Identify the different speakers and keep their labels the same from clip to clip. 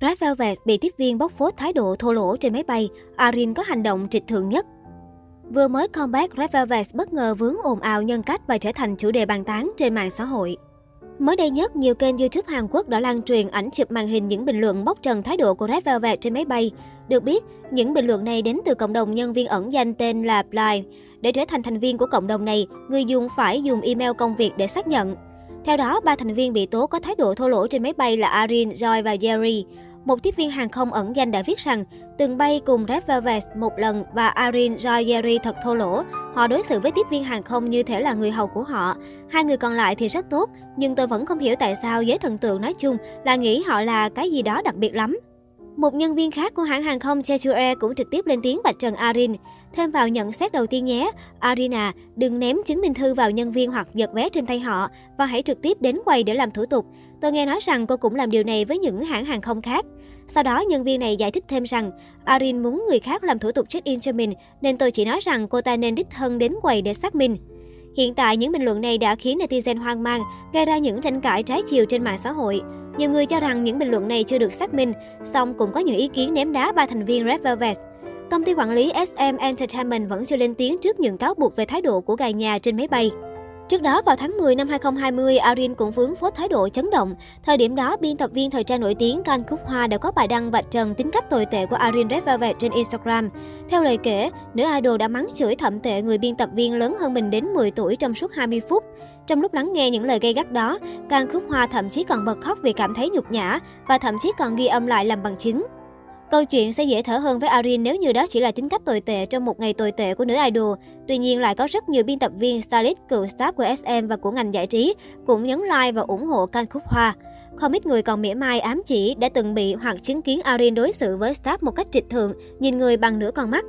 Speaker 1: Red Velvet bị tiếp viên bóc phốt thái độ thô lỗ trên máy bay, Arin có hành động trịch thượng nhất. Vừa mới comeback, Red Velvet bất ngờ vướng ồn ào nhân cách và trở thành chủ đề bàn tán trên mạng xã hội. Mới đây nhất, nhiều kênh YouTube Hàn Quốc đã lan truyền ảnh chụp màn hình những bình luận bóc trần thái độ của Red Velvet trên máy bay. Được biết, những bình luận này đến từ cộng đồng nhân viên ẩn danh tên là Blind. Để trở thành thành viên của cộng đồng này, người dùng phải dùng email công việc để xác nhận. Theo đó, ba thành viên bị tố có thái độ thô lỗ trên máy bay là Arin, Joy và Jerry. Một tiếp viên hàng không ẩn danh đã viết rằng, từng bay cùng Red Velvet một lần và Arin joyeri thật thô lỗ. Họ đối xử với tiếp viên hàng không như thể là người hầu của họ. Hai người còn lại thì rất tốt, nhưng tôi vẫn không hiểu tại sao giới thần tượng nói chung là nghĩ họ là cái gì đó đặc biệt lắm. Một nhân viên khác của hãng hàng không Jeju Air cũng trực tiếp lên tiếng bạch trần Arin. Thêm vào nhận xét đầu tiên nhé, Arina, à, đừng ném chứng minh thư vào nhân viên hoặc giật vé trên tay họ và hãy trực tiếp đến quầy để làm thủ tục. Tôi nghe nói rằng cô cũng làm điều này với những hãng hàng không khác. Sau đó, nhân viên này giải thích thêm rằng, Arin muốn người khác làm thủ tục check-in cho mình, nên tôi chỉ nói rằng cô ta nên đích thân đến quầy để xác minh. Hiện tại, những bình luận này đã khiến netizen hoang mang, gây ra những tranh cãi trái chiều trên mạng xã hội. Nhiều người cho rằng những bình luận này chưa được xác minh, song cũng có những ý kiến ném đá ba thành viên Red Velvet. Công ty quản lý SM Entertainment vẫn chưa lên tiếng trước những cáo buộc về thái độ của gà nhà trên máy bay. Trước đó, vào tháng 10 năm 2020, Arin cũng vướng phốt thái độ chấn động. Thời điểm đó, biên tập viên thời trang nổi tiếng Can Cúc Hoa đã có bài đăng vạch trần tính cách tồi tệ của Arin Red Velvet trên Instagram. Theo lời kể, nữ idol đã mắng chửi thậm tệ người biên tập viên lớn hơn mình đến 10 tuổi trong suốt 20 phút. Trong lúc lắng nghe những lời gây gắt đó, Can Cúc Hoa thậm chí còn bật khóc vì cảm thấy nhục nhã và thậm chí còn ghi âm lại làm bằng chứng. Câu chuyện sẽ dễ thở hơn với Arin nếu như đó chỉ là tính cách tồi tệ trong một ngày tồi tệ của nữ idol. Tuy nhiên lại có rất nhiều biên tập viên, stylist, cựu staff của SM và của ngành giải trí cũng nhấn like và ủng hộ Can Khúc Hoa. Không ít người còn mỉa mai ám chỉ đã từng bị hoặc chứng kiến Arin đối xử với staff một cách trịch thượng, nhìn người bằng nửa con mắt.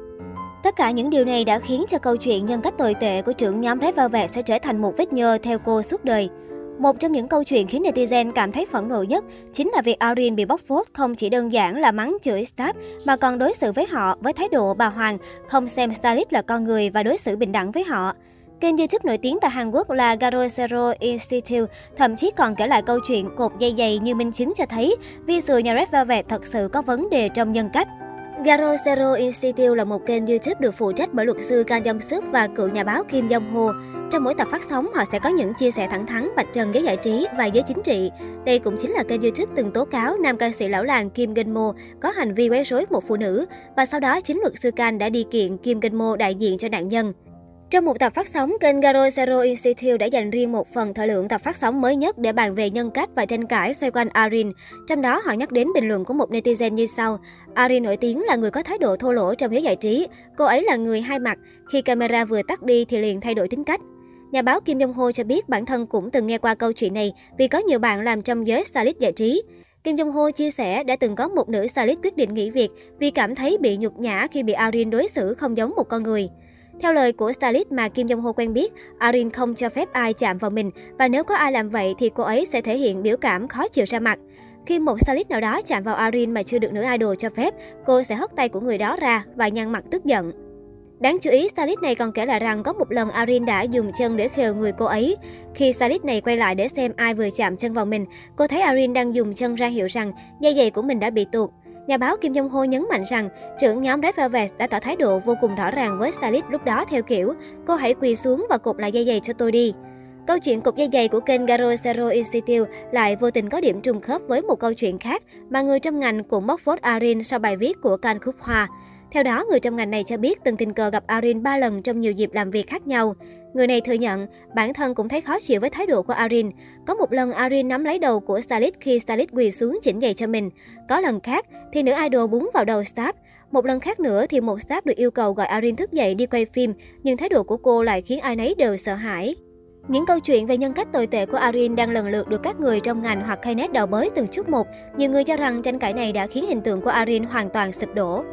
Speaker 1: Tất cả những điều này đã khiến cho câu chuyện nhân cách tồi tệ của trưởng nhóm Red Velvet sẽ trở thành một vết nhơ theo cô suốt đời. Một trong những câu chuyện khiến netizen cảm thấy phẫn nộ nhất chính là việc Arin bị bóc phốt không chỉ đơn giản là mắng chửi staff mà còn đối xử với họ với thái độ bà Hoàng, không xem stylist là con người và đối xử bình đẳng với họ. Kênh YouTube nổi tiếng tại Hàn Quốc là Garosero Institute thậm chí còn kể lại câu chuyện cột dây dày như minh chứng cho thấy visual nhà Red Velvet thật sự có vấn đề trong nhân cách. Garo Zero Institute là một kênh YouTube được phụ trách bởi luật sư Kang Yong-suk và cựu nhà báo Kim Jong Ho. Trong mỗi tập phát sóng, họ sẽ có những chia sẻ thẳng thắn, bạch trần giới giải trí và giới chính trị. Đây cũng chính là kênh YouTube từng tố cáo nam ca sĩ lão làng Kim Gen Mo có hành vi quấy rối một phụ nữ và sau đó chính luật sư Kang đã đi kiện Kim Gen Mo đại diện cho nạn nhân. Trong một tập phát sóng, kênh Garo Zero Institute đã dành riêng một phần thời lượng tập phát sóng mới nhất để bàn về nhân cách và tranh cãi xoay quanh Arin. Trong đó, họ nhắc đến bình luận của một netizen như sau. Arin nổi tiếng là người có thái độ thô lỗ trong giới giải trí. Cô ấy là người hai mặt. Khi camera vừa tắt đi thì liền thay đổi tính cách. Nhà báo Kim Jong Ho cho biết bản thân cũng từng nghe qua câu chuyện này vì có nhiều bạn làm trong giới stylist giải trí. Kim Jong Ho chia sẻ đã từng có một nữ stylist quyết định nghỉ việc vì cảm thấy bị nhục nhã khi bị Arin đối xử không giống một con người. Theo lời của stylist mà Kim Jong Ho quen biết, Arin không cho phép ai chạm vào mình và nếu có ai làm vậy thì cô ấy sẽ thể hiện biểu cảm khó chịu ra mặt. Khi một stylist nào đó chạm vào Arin mà chưa được nữ idol cho phép, cô sẽ hất tay của người đó ra và nhăn mặt tức giận. Đáng chú ý, stylist này còn kể lại rằng có một lần Arin đã dùng chân để khều người cô ấy. Khi stylist này quay lại để xem ai vừa chạm chân vào mình, cô thấy Arin đang dùng chân ra hiệu rằng dây giày của mình đã bị tuột. Nhà báo Kim Jong Ho nhấn mạnh rằng trưởng nhóm Red Velvet đã tỏ thái độ vô cùng rõ ràng với stylist lúc đó theo kiểu cô hãy quỳ xuống và cột lại dây giày cho tôi đi. Câu chuyện cục dây giày của kênh Garo Zero Institute lại vô tình có điểm trùng khớp với một câu chuyện khác mà người trong ngành cũng bóc phốt Arin sau bài viết của Can Khúc Hoa. Theo đó, người trong ngành này cho biết từng tình cờ gặp Arin 3 lần trong nhiều dịp làm việc khác nhau. Người này thừa nhận, bản thân cũng thấy khó chịu với thái độ của Arin. Có một lần Arin nắm lấy đầu của stylist khi stylist quỳ xuống chỉnh giày cho mình. Có lần khác thì nữ idol búng vào đầu staff. Một lần khác nữa thì một staff được yêu cầu gọi Arin thức dậy đi quay phim, nhưng thái độ của cô lại khiến ai nấy đều sợ hãi. Những câu chuyện về nhân cách tồi tệ của Arin đang lần lượt được các người trong ngành hoặc Knet đào bới từng chút một. Nhiều người cho rằng tranh cãi này đã khiến hình tượng của Arin hoàn toàn sụp đổ.